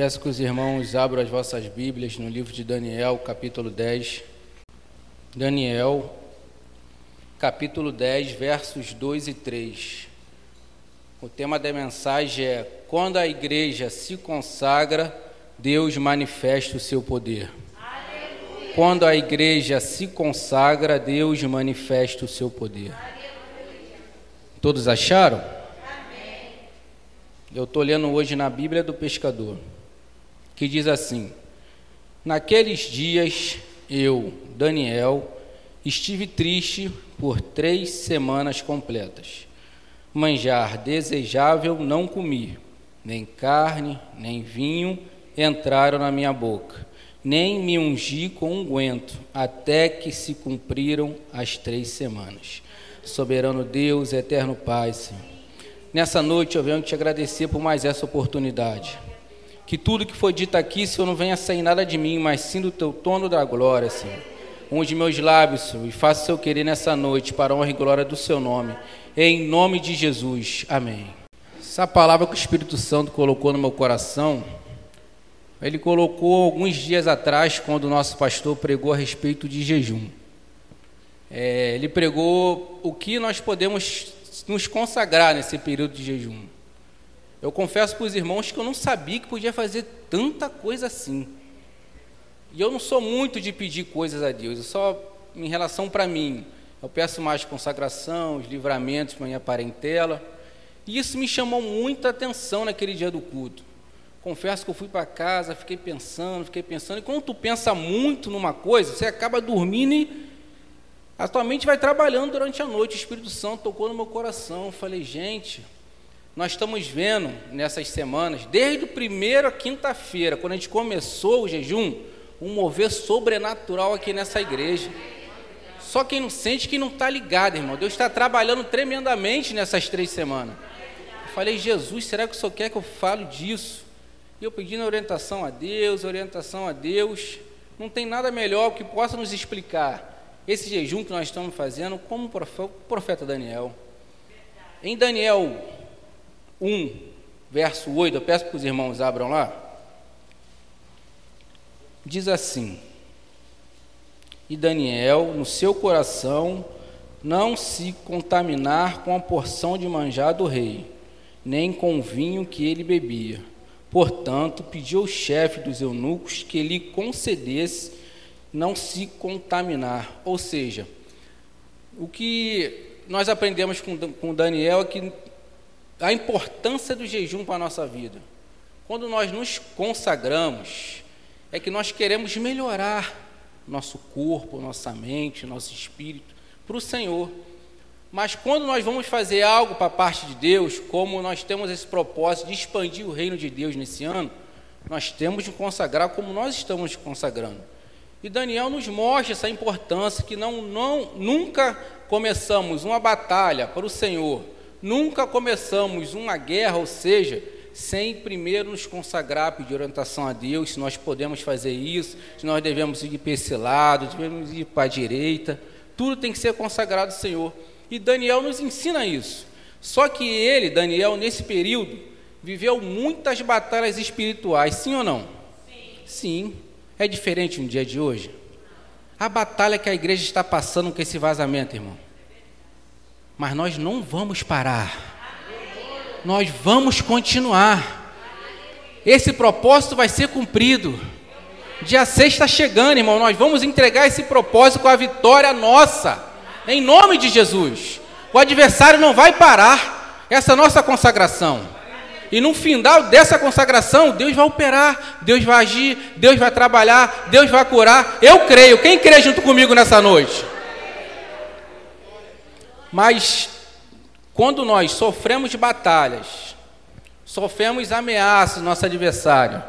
Peço que os irmãos abram as vossas Bíblias no livro de Daniel, capítulo 10. Daniel, capítulo 10, versos 2 e 3. O tema da mensagem é: Quando a igreja se consagra, Deus manifesta o seu poder. Aleluia. Quando a igreja se consagra, Deus manifesta o seu poder. Aleluia. Todos acharam? Amém. Eu estou lendo hoje na Bíblia do Pescador que diz assim: Naqueles dias eu, Daniel, estive triste por três semanas completas. Manjar desejável não comi, nem carne, nem vinho entraram na minha boca, nem me ungi com unguento, até que se cumpriram as três semanas. Soberano Deus, eterno Pai, Senhor. Nessa noite eu venho te agradecer por mais essa oportunidade que tudo que foi dito aqui, Senhor, não venha sair nada de mim, mas sim do teu tono da glória, Senhor. Unge meus lábios, Senhor, e faça o seu querer nessa noite, para a honra e glória do seu nome. Em nome de Jesus. Amém. Essa palavra que o Espírito Santo colocou no meu coração, ele colocou alguns dias atrás, quando o nosso pastor pregou a respeito de jejum. É, ele pregou o que nós podemos nos consagrar nesse período de jejum. Eu confesso para os irmãos que eu não sabia que podia fazer tanta coisa assim. E eu não sou muito de pedir coisas a Deus, eu só em relação para mim. Eu peço mais consagração, os livramentos para minha parentela. E isso me chamou muita atenção naquele dia do culto. Confesso que eu fui para casa, fiquei pensando, fiquei pensando. E quando tu pensa muito numa coisa, você acaba dormindo e a tua mente vai trabalhando durante a noite. O Espírito Santo tocou no meu coração. Eu falei, gente, nós estamos vendo nessas semanas, desde a quinta-feira, quando a gente começou o jejum, um mover sobrenatural aqui nessa igreja. Só quem não sente, quem não está ligado, irmão. Deus está trabalhando tremendamente nessas três semanas. Eu falei, Jesus, será que o Senhor quer que eu fale disso? E eu pedindo orientação a Deus, orientação a Deus. Não tem nada melhor que possa nos explicar esse jejum que nós estamos fazendo, como o profeta Daniel. Em Daniel 1, verso 8, eu peço para os irmãos abram lá. Diz assim: E Daniel, no seu coração, não se contaminar com a porção de manjar do rei, nem com o vinho que ele bebia. Portanto, pediu ao chefe dos eunucos que lhe concedesse não se contaminar. Ou seja, o que nós aprendemos com Daniel é que a importância do jejum para a nossa vida. Quando nós nos consagramos, é que nós queremos melhorar nosso corpo, nossa mente, nosso espírito para o Senhor. Mas quando nós vamos fazer algo para a parte de Deus, como nós temos esse propósito de expandir o reino de Deus nesse ano, nós temos de consagrar como nós estamos consagrando. E Daniel nos mostra essa importância que não, não nunca começamos uma batalha para o Senhor Nunca começamos uma guerra, ou seja, sem primeiro nos consagrar, pedir orientação a Deus, se nós podemos fazer isso, se nós devemos ir para esse lado, devemos ir para a direita. Tudo tem que ser consagrado ao Senhor. E Daniel nos ensina isso. Só que ele, Daniel, nesse período, viveu muitas batalhas espirituais, sim ou não? Sim. Sim. É diferente no dia de hoje? A batalha que a igreja está passando com esse vazamento, irmão mas nós não vamos parar. Nós vamos continuar. Esse propósito vai ser cumprido. Dia 6 está chegando, irmão. Nós vamos entregar esse propósito com a vitória nossa. Em nome de Jesus. O adversário não vai parar essa nossa consagração. E no final dessa consagração, Deus vai operar, Deus vai agir, Deus vai trabalhar, Deus vai curar. Eu creio. Quem crê junto comigo nessa noite? Mas quando nós sofremos batalhas, sofremos ameaças do nosso adversário,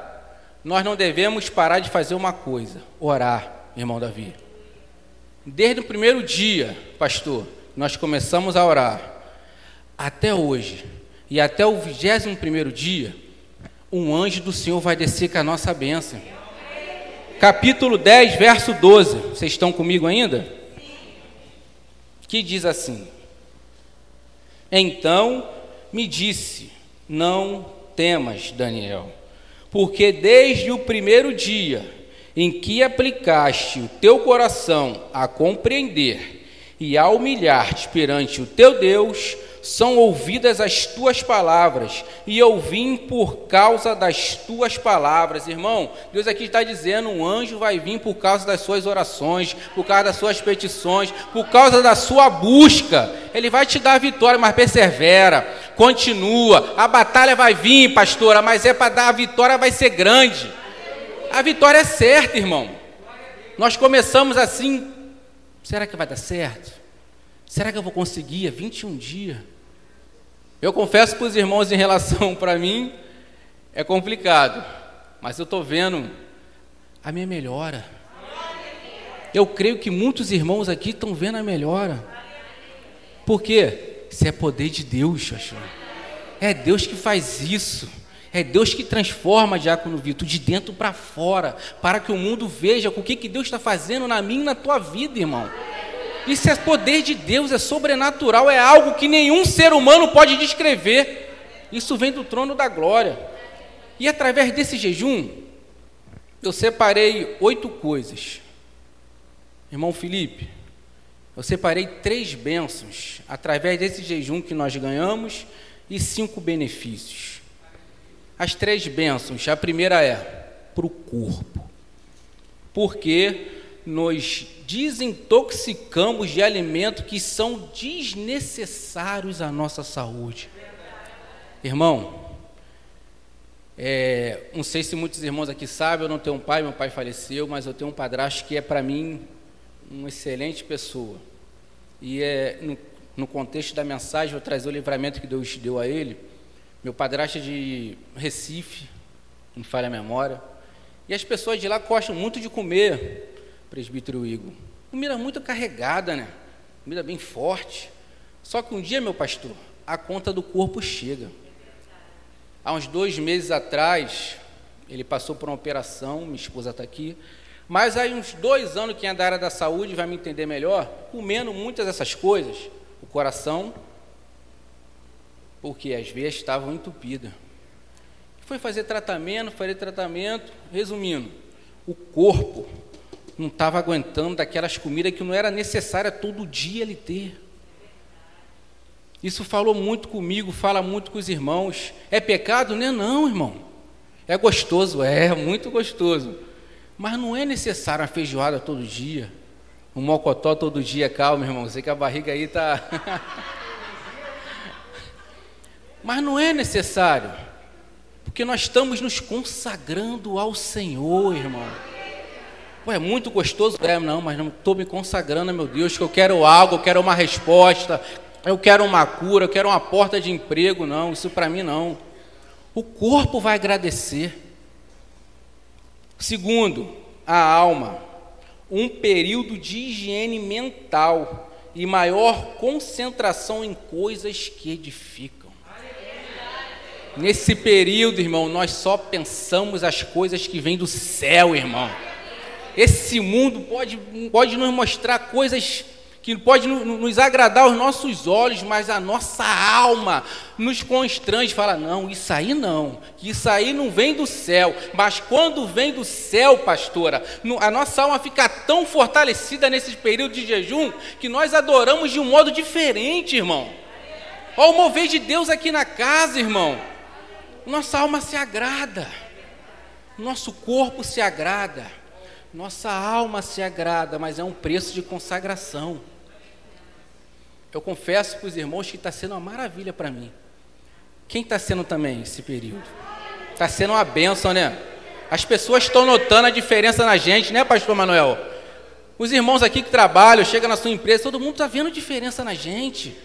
nós não devemos parar de fazer uma coisa: orar, irmão Davi. Desde o primeiro dia, pastor, nós começamos a orar, até hoje, e até o vigésimo primeiro dia, um anjo do Senhor vai descer com a nossa bênção. Capítulo 10, verso 12. Vocês estão comigo ainda? Que diz assim: Então me disse: Não temas, Daniel, porque desde o primeiro dia em que aplicaste o teu coração a compreender e a humilhar-te perante o teu Deus, são ouvidas as tuas palavras, e eu vim por causa das tuas palavras. Irmão, Deus aqui está dizendo: um anjo vai vir por causa das suas orações, por causa das suas petições, por causa da sua busca. Ele vai te dar a vitória, mas persevera, continua. A batalha vai vir, pastora, mas é para dar a vitória, vai ser grande. A vitória é certa, irmão. Nós começamos assim, será que vai dar certo? Será que eu vou conseguir? 21 dias. Eu confesso para os irmãos em relação para mim, é complicado, mas eu estou vendo a minha melhora. Eu creio que muitos irmãos aqui estão vendo a melhora. Por quê? Isso é poder de Deus, pastor. É Deus que faz isso. É Deus que transforma, Diácono Vitor, de dentro para fora, para que o mundo veja o que, que Deus está fazendo na minha e na tua vida, irmão. Isso é poder de Deus, é sobrenatural, é algo que nenhum ser humano pode descrever. Isso vem do trono da glória. E através desse jejum, eu separei oito coisas. Irmão Felipe, eu separei três bênçãos através desse jejum que nós ganhamos e cinco benefícios. As três bênçãos, a primeira é para o corpo. Porque nos desintoxicamos de alimentos que são desnecessários à nossa saúde. Irmão, é, não sei se muitos irmãos aqui sabem, eu não tenho um pai, meu pai faleceu, mas eu tenho um padrasto que é para mim uma excelente pessoa. E é, no, no contexto da mensagem, vou trazer o livramento que Deus deu a ele. Meu padrasto é de Recife, não falha a memória. E as pessoas de lá gostam muito de comer presbítero Igor. Comida muito carregada, né? Comida bem forte. Só que um dia, meu pastor, a conta do corpo chega. Há uns dois meses atrás, ele passou por uma operação, minha esposa está aqui. Mas há uns dois anos, quem é da área da saúde vai me entender melhor, comendo muitas dessas coisas, o coração, porque as veias estavam entupidas. Foi fazer tratamento, fazer tratamento, resumindo, o corpo não estava aguentando daquelas comidas que não era necessária todo dia ele ter. Isso falou muito comigo, fala muito com os irmãos. É pecado? Não é não, irmão. É gostoso, é, muito gostoso. Mas não é necessário uma feijoada todo dia. Um mocotó todo dia, calma, irmão. Sei que a barriga aí está. Mas não é necessário. Porque nós estamos nos consagrando ao Senhor, irmão. Pô, é muito gostoso. É, não, mas não estou me consagrando, meu Deus, que eu quero algo, eu quero uma resposta, eu quero uma cura, eu quero uma porta de emprego. Não, isso para mim não. O corpo vai agradecer. Segundo, a alma. Um período de higiene mental e maior concentração em coisas que edificam. Nesse período, irmão, nós só pensamos as coisas que vêm do céu, irmão. Esse mundo pode, pode nos mostrar coisas que pode nos agradar aos nossos olhos, mas a nossa alma nos constrange, fala, não, isso aí não, isso aí não vem do céu, mas quando vem do céu, pastora, a nossa alma fica tão fortalecida nesse período de jejum, que nós adoramos de um modo diferente, irmão. Olha o mover de Deus aqui na casa, irmão. Nossa alma se agrada, nosso corpo se agrada. Nossa alma se agrada, mas é um preço de consagração. Eu confesso para os irmãos que está sendo uma maravilha para mim. Quem está sendo também esse período? Está sendo uma bênção, né? As pessoas estão notando a diferença na gente, né, Pastor Manuel? Os irmãos aqui que trabalham, chegam na sua empresa, todo mundo está vendo diferença na gente.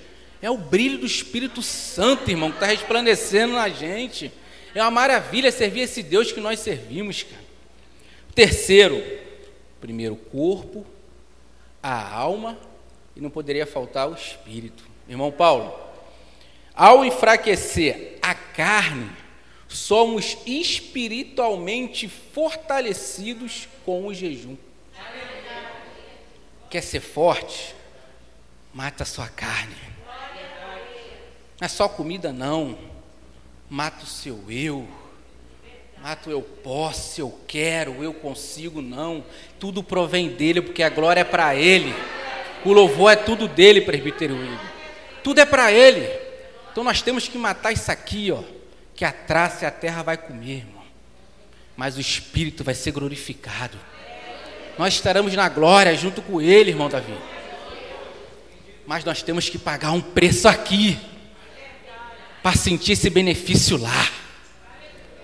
É o brilho do Espírito Santo, irmão, que está resplandecendo na gente. É uma maravilha servir esse Deus que nós servimos, cara. Terceiro, primeiro o corpo, a alma e não poderia faltar o espírito. Irmão Paulo, ao enfraquecer a carne, somos espiritualmente fortalecidos com o jejum. Quer ser forte? Mata a sua carne. Não é só comida, não. Mata o seu eu eu posso, eu quero, eu consigo, não. Tudo provém dele, porque a glória é para ele. O louvor é tudo dele, presbítero Igor. Tudo é para ele. Então nós temos que matar isso aqui, ó, que a traça e a terra vai comer, irmão. Mas o espírito vai ser glorificado. Nós estaremos na glória junto com ele, irmão Davi. Mas nós temos que pagar um preço aqui para sentir esse benefício lá.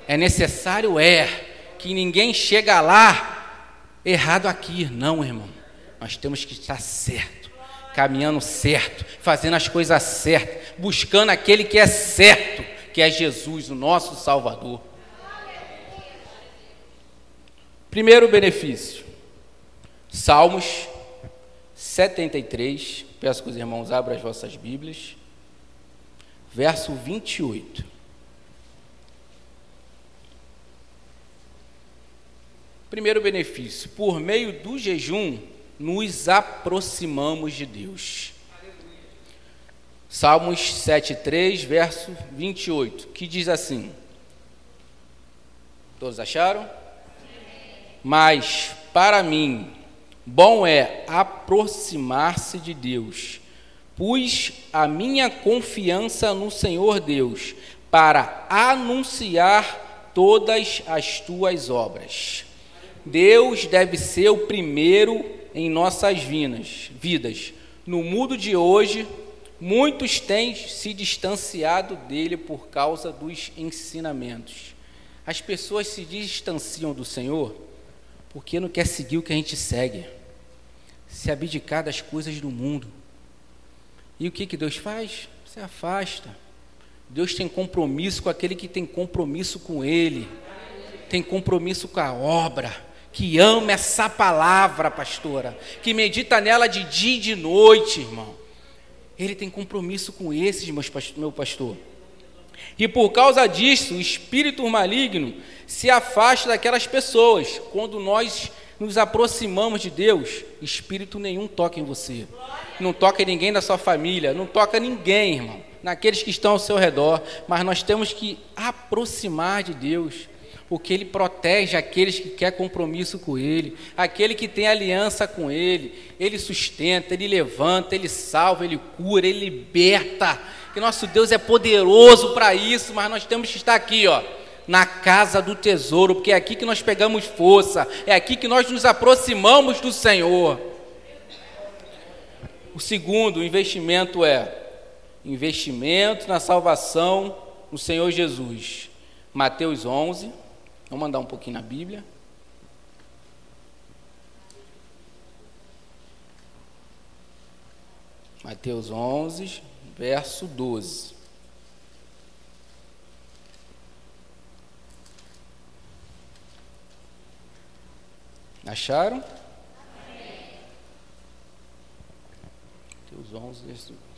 É necessário é que ninguém chega lá errado aqui, não, irmão. Nós temos que estar certo, caminhando certo, fazendo as coisas certas, buscando aquele que é certo, que é Jesus, o nosso Salvador. Primeiro benefício, Salmos 73. Peço que os irmãos abram as vossas Bíblias verso 28. Primeiro benefício: por meio do jejum, nos aproximamos de Deus. Salmos 7,3, verso 28, que diz assim: Todos acharam? Mas, para mim, bom é aproximar-se de Deus Pus a minha confiança no Senhor Deus para anunciar todas as tuas obras. Deus deve ser o primeiro em nossas vidas. No mundo de hoje, muitos têm se distanciado dele por causa dos ensinamentos. As pessoas se distanciam do Senhor porque não quer seguir o que a gente segue, se abdicar das coisas do mundo e o que, que Deus faz? Se afasta. Deus tem compromisso com aquele que tem compromisso com Ele, tem compromisso com a obra, que ama essa palavra, pastora, que medita nela de dia e de noite, irmão. Ele tem compromisso com esses, meu pastor. E por causa disso, o espírito maligno se afasta daquelas pessoas. Quando nós nos aproximamos de Deus, espírito nenhum toca em você. Não toca em ninguém da sua família, não toca ninguém, irmão, naqueles que estão ao seu redor, mas nós temos que aproximar de Deus, porque ele protege aqueles que quer compromisso com ele, aquele que tem aliança com ele, ele sustenta, ele levanta, ele salva, ele cura, ele liberta. Que nosso Deus é poderoso para isso, mas nós temos que estar aqui, ó na casa do tesouro, porque é aqui que nós pegamos força, é aqui que nós nos aproximamos do Senhor. O segundo investimento é investimento na salvação no Senhor Jesus. Mateus 11, vamos mandar um pouquinho na Bíblia. Mateus 11, verso 12. Acharam? Mateus 11, verso 11.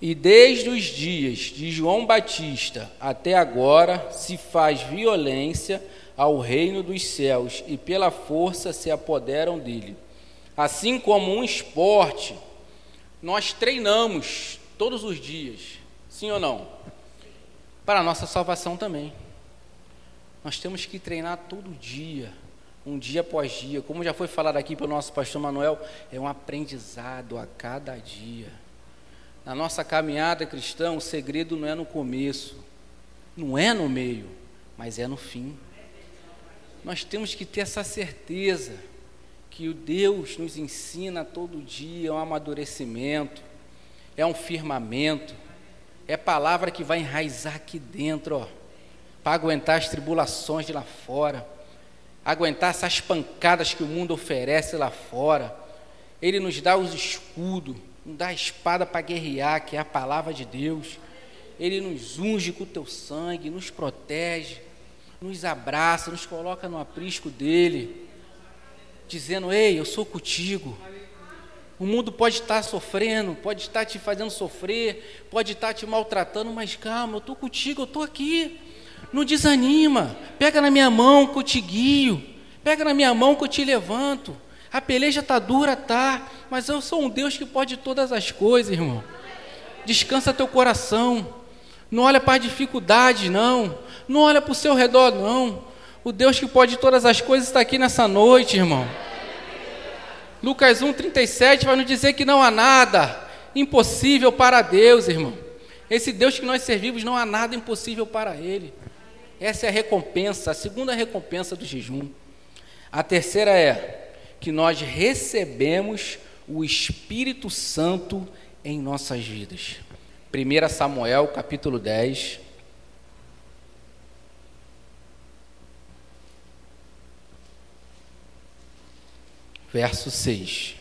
E desde os dias de João Batista até agora se faz violência ao reino dos céus e pela força se apoderam dele. Assim como um esporte, nós treinamos todos os dias, sim ou não? Para a nossa salvação também. Nós temos que treinar todo dia um dia após dia. Como já foi falado aqui pelo nosso pastor Manuel, é um aprendizado a cada dia. Na nossa caminhada cristã, o segredo não é no começo, não é no meio, mas é no fim. Nós temos que ter essa certeza que o Deus nos ensina todo dia, é um amadurecimento, é um firmamento, é palavra que vai enraizar aqui dentro, para aguentar as tribulações de lá fora aguentar essas pancadas que o mundo oferece lá fora. Ele nos dá os escudos, nos dá espada para guerrear, que é a palavra de Deus. Ele nos unge com o teu sangue, nos protege, nos abraça, nos coloca no aprisco dele, dizendo: Ei, eu sou contigo. O mundo pode estar sofrendo, pode estar te fazendo sofrer, pode estar te maltratando, mas calma, eu estou contigo, eu estou aqui. Não desanima. Pega na minha mão que eu te guio. Pega na minha mão que eu te levanto. A peleja está dura, tá. Mas eu sou um Deus que pode todas as coisas, irmão. Descansa teu coração. Não olha para a dificuldade, não. Não olha para o seu redor, não. O Deus que pode todas as coisas está aqui nessa noite, irmão. Lucas 1,37 vai nos dizer que não há nada impossível para Deus, irmão. Esse Deus que nós servimos, não há nada impossível para Ele. Essa é a recompensa, a segunda recompensa do jejum. A terceira é que nós recebemos o Espírito Santo em nossas vidas. 1 Samuel, capítulo 10. Verso 6.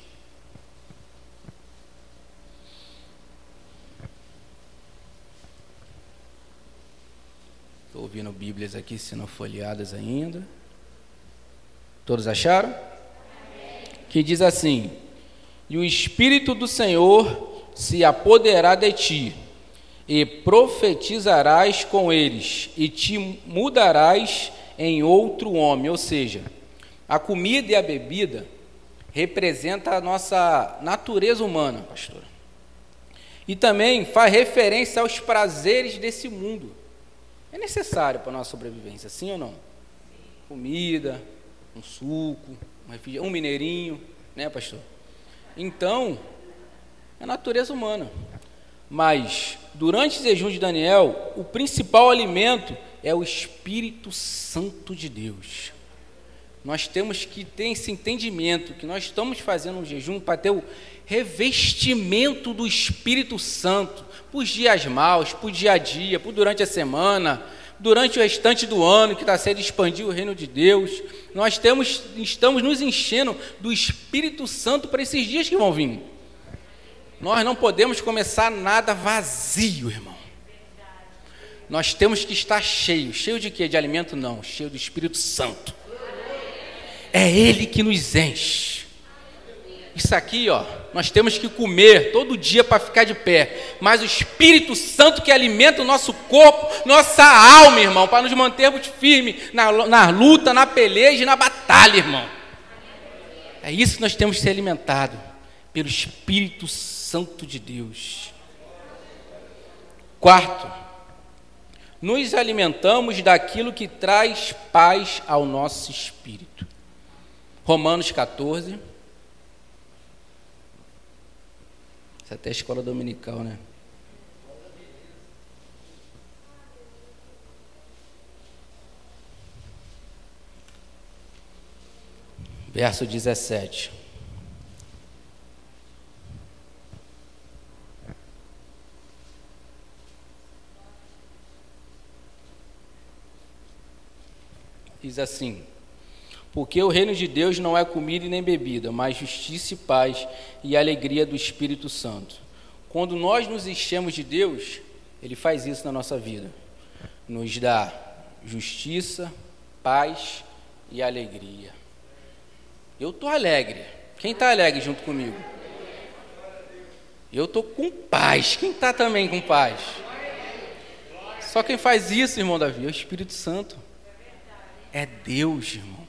Estou ouvindo Bíblias aqui sendo folheadas ainda. Todos acharam? Que diz assim: E o Espírito do Senhor se apoderar de ti, e profetizarás com eles, e te mudarás em outro homem. Ou seja, a comida e a bebida representa a nossa natureza humana, pastor. E também faz referência aos prazeres desse mundo. É necessário para a nossa sobrevivência, sim ou não? Comida, um suco, um mineirinho, né, pastor? Então, é natureza humana. Mas, durante o jejum de Daniel, o principal alimento é o Espírito Santo de Deus. Nós temos que ter esse entendimento que nós estamos fazendo um jejum para ter o revestimento do Espírito Santo para os dias maus, para o dia a dia, para durante a semana, durante o restante do ano que está sendo expandir o reino de Deus. Nós temos, estamos nos enchendo do Espírito Santo para esses dias que vão vir. Nós não podemos começar nada vazio, irmão. Nós temos que estar cheio. Cheio de quê? De alimento? Não. Cheio do Espírito Santo. É Ele que nos enche. Isso aqui, ó, nós temos que comer todo dia para ficar de pé. Mas o Espírito Santo que alimenta o nosso corpo, nossa alma, irmão, para nos mantermos firmes na, na luta, na peleja e na batalha, irmão. É isso que nós temos que ser alimentados pelo Espírito Santo de Deus. Quarto, nos alimentamos daquilo que traz paz ao nosso espírito. Romanos 14. Isso é até a escola dominical, né? Verso 17. diz assim: Porque o reino de Deus não é comida e nem bebida, mas justiça e paz e alegria do Espírito Santo. Quando nós nos enchemos de Deus, Ele faz isso na nossa vida. Nos dá justiça, paz e alegria. Eu estou alegre. Quem está alegre junto comigo? Eu estou com paz. Quem está também com paz? Só quem faz isso, irmão Davi, é o Espírito Santo é Deus, irmão.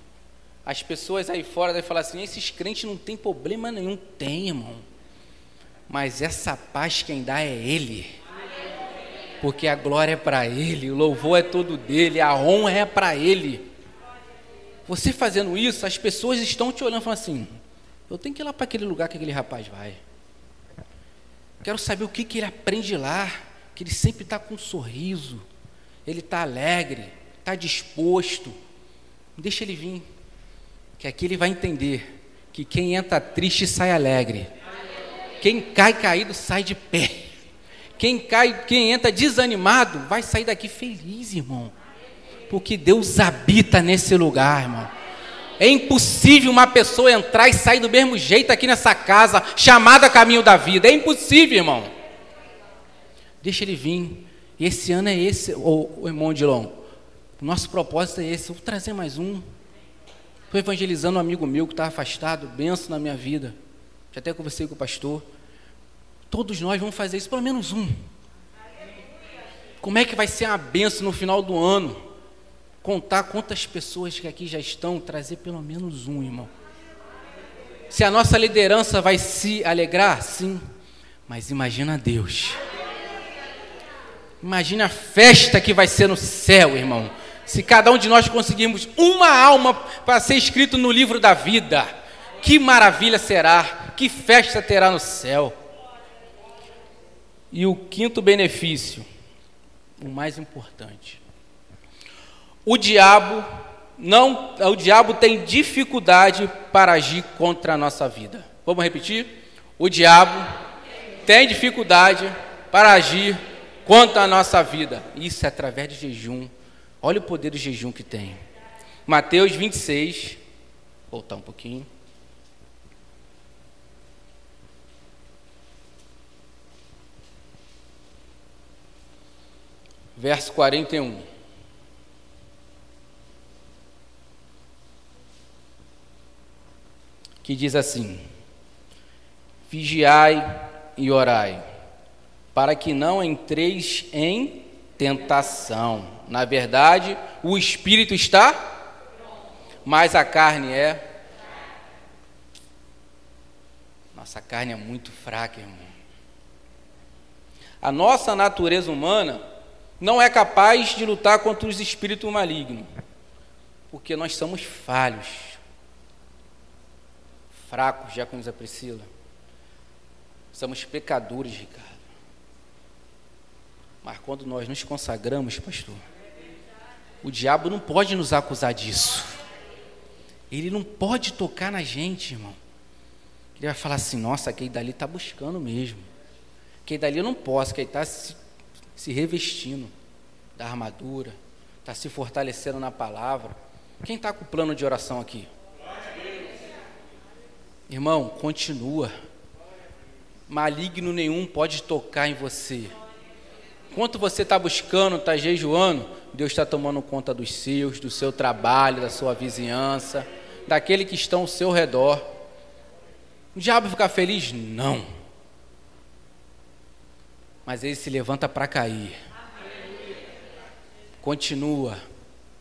As pessoas aí fora devem falar assim: esses crentes não tem problema nenhum. Tem, irmão. Mas essa paz quem dá é Ele. Porque a glória é para Ele, o louvor é todo dele, a honra é para Ele. Você fazendo isso, as pessoas estão te olhando e falando assim: eu tenho que ir lá para aquele lugar que aquele rapaz vai. Quero saber o que, que ele aprende lá, que ele sempre está com um sorriso, ele está alegre, está disposto. Deixa ele vir, que aqui ele vai entender que quem entra triste sai alegre, quem cai caído sai de pé, quem cai, quem entra desanimado vai sair daqui feliz, irmão, porque Deus habita nesse lugar, irmão. É impossível uma pessoa entrar e sair do mesmo jeito aqui nessa casa, chamada caminho da vida. É impossível, irmão. Deixa ele vir. Esse ano é esse, o, irmão Dilon. Nosso propósito é esse, vou trazer mais um. Estou evangelizando um amigo meu que está afastado, benção na minha vida. Já até conversei com o pastor. Todos nós vamos fazer isso, pelo menos um. Como é que vai ser a benção no final do ano? Contar quantas pessoas que aqui já estão, trazer pelo menos um, irmão. Se a nossa liderança vai se alegrar, sim. Mas imagina Deus. Imagine a festa que vai ser no céu, irmão. Se cada um de nós conseguirmos uma alma para ser escrito no livro da vida, que maravilha será, que festa terá no céu. E o quinto benefício, o mais importante. O diabo não, o diabo tem dificuldade para agir contra a nossa vida. Vamos repetir? O diabo tem dificuldade para agir contra a nossa vida. Isso é através de jejum. Olha o poder do jejum que tem. Mateus 26, voltar um pouquinho. Verso 41. que diz assim: Vigiai e orai, para que não entreis em tentação. Na verdade, o espírito está, mas a carne é. Nossa carne é muito fraca, irmão. A nossa natureza humana não é capaz de lutar contra os espíritos malignos, porque nós somos falhos fracos, já como diz a Priscila. Somos pecadores, Ricardo. Mas quando nós nos consagramos, pastor, o diabo não pode nos acusar disso. Ele não pode tocar na gente, irmão. Ele vai falar assim: nossa, aquele dali está buscando mesmo. Aquele dali eu não posso, que ele está se, se revestindo da armadura, está se fortalecendo na palavra. Quem está com o plano de oração aqui? Irmão, continua. Maligno nenhum pode tocar em você. Enquanto você está buscando, está jejuando, Deus está tomando conta dos seus, do seu trabalho, da sua vizinhança, daquele que estão ao seu redor. O diabo fica feliz? Não. Mas ele se levanta para cair. Continua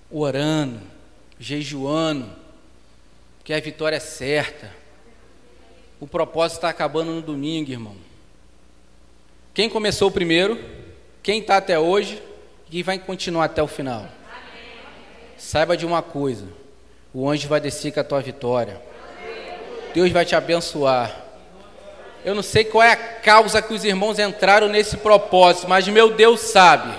orando, jejuando, que a vitória é certa. O propósito está acabando no domingo, irmão. Quem começou primeiro, quem está até hoje e vai continuar até o final. Saiba de uma coisa: o anjo vai descer com a tua vitória. Deus vai te abençoar. Eu não sei qual é a causa que os irmãos entraram nesse propósito, mas meu Deus sabe.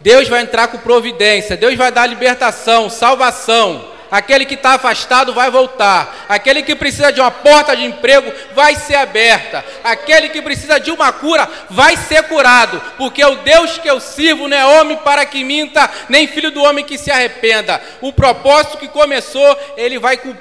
Deus vai entrar com providência, Deus vai dar libertação, salvação. Aquele que está afastado vai voltar. Aquele que precisa de uma porta de emprego vai ser aberta. Aquele que precisa de uma cura vai ser curado. Porque o Deus que eu sirvo não é homem para que minta, nem filho do homem que se arrependa. O propósito que começou, ele vai cumprir.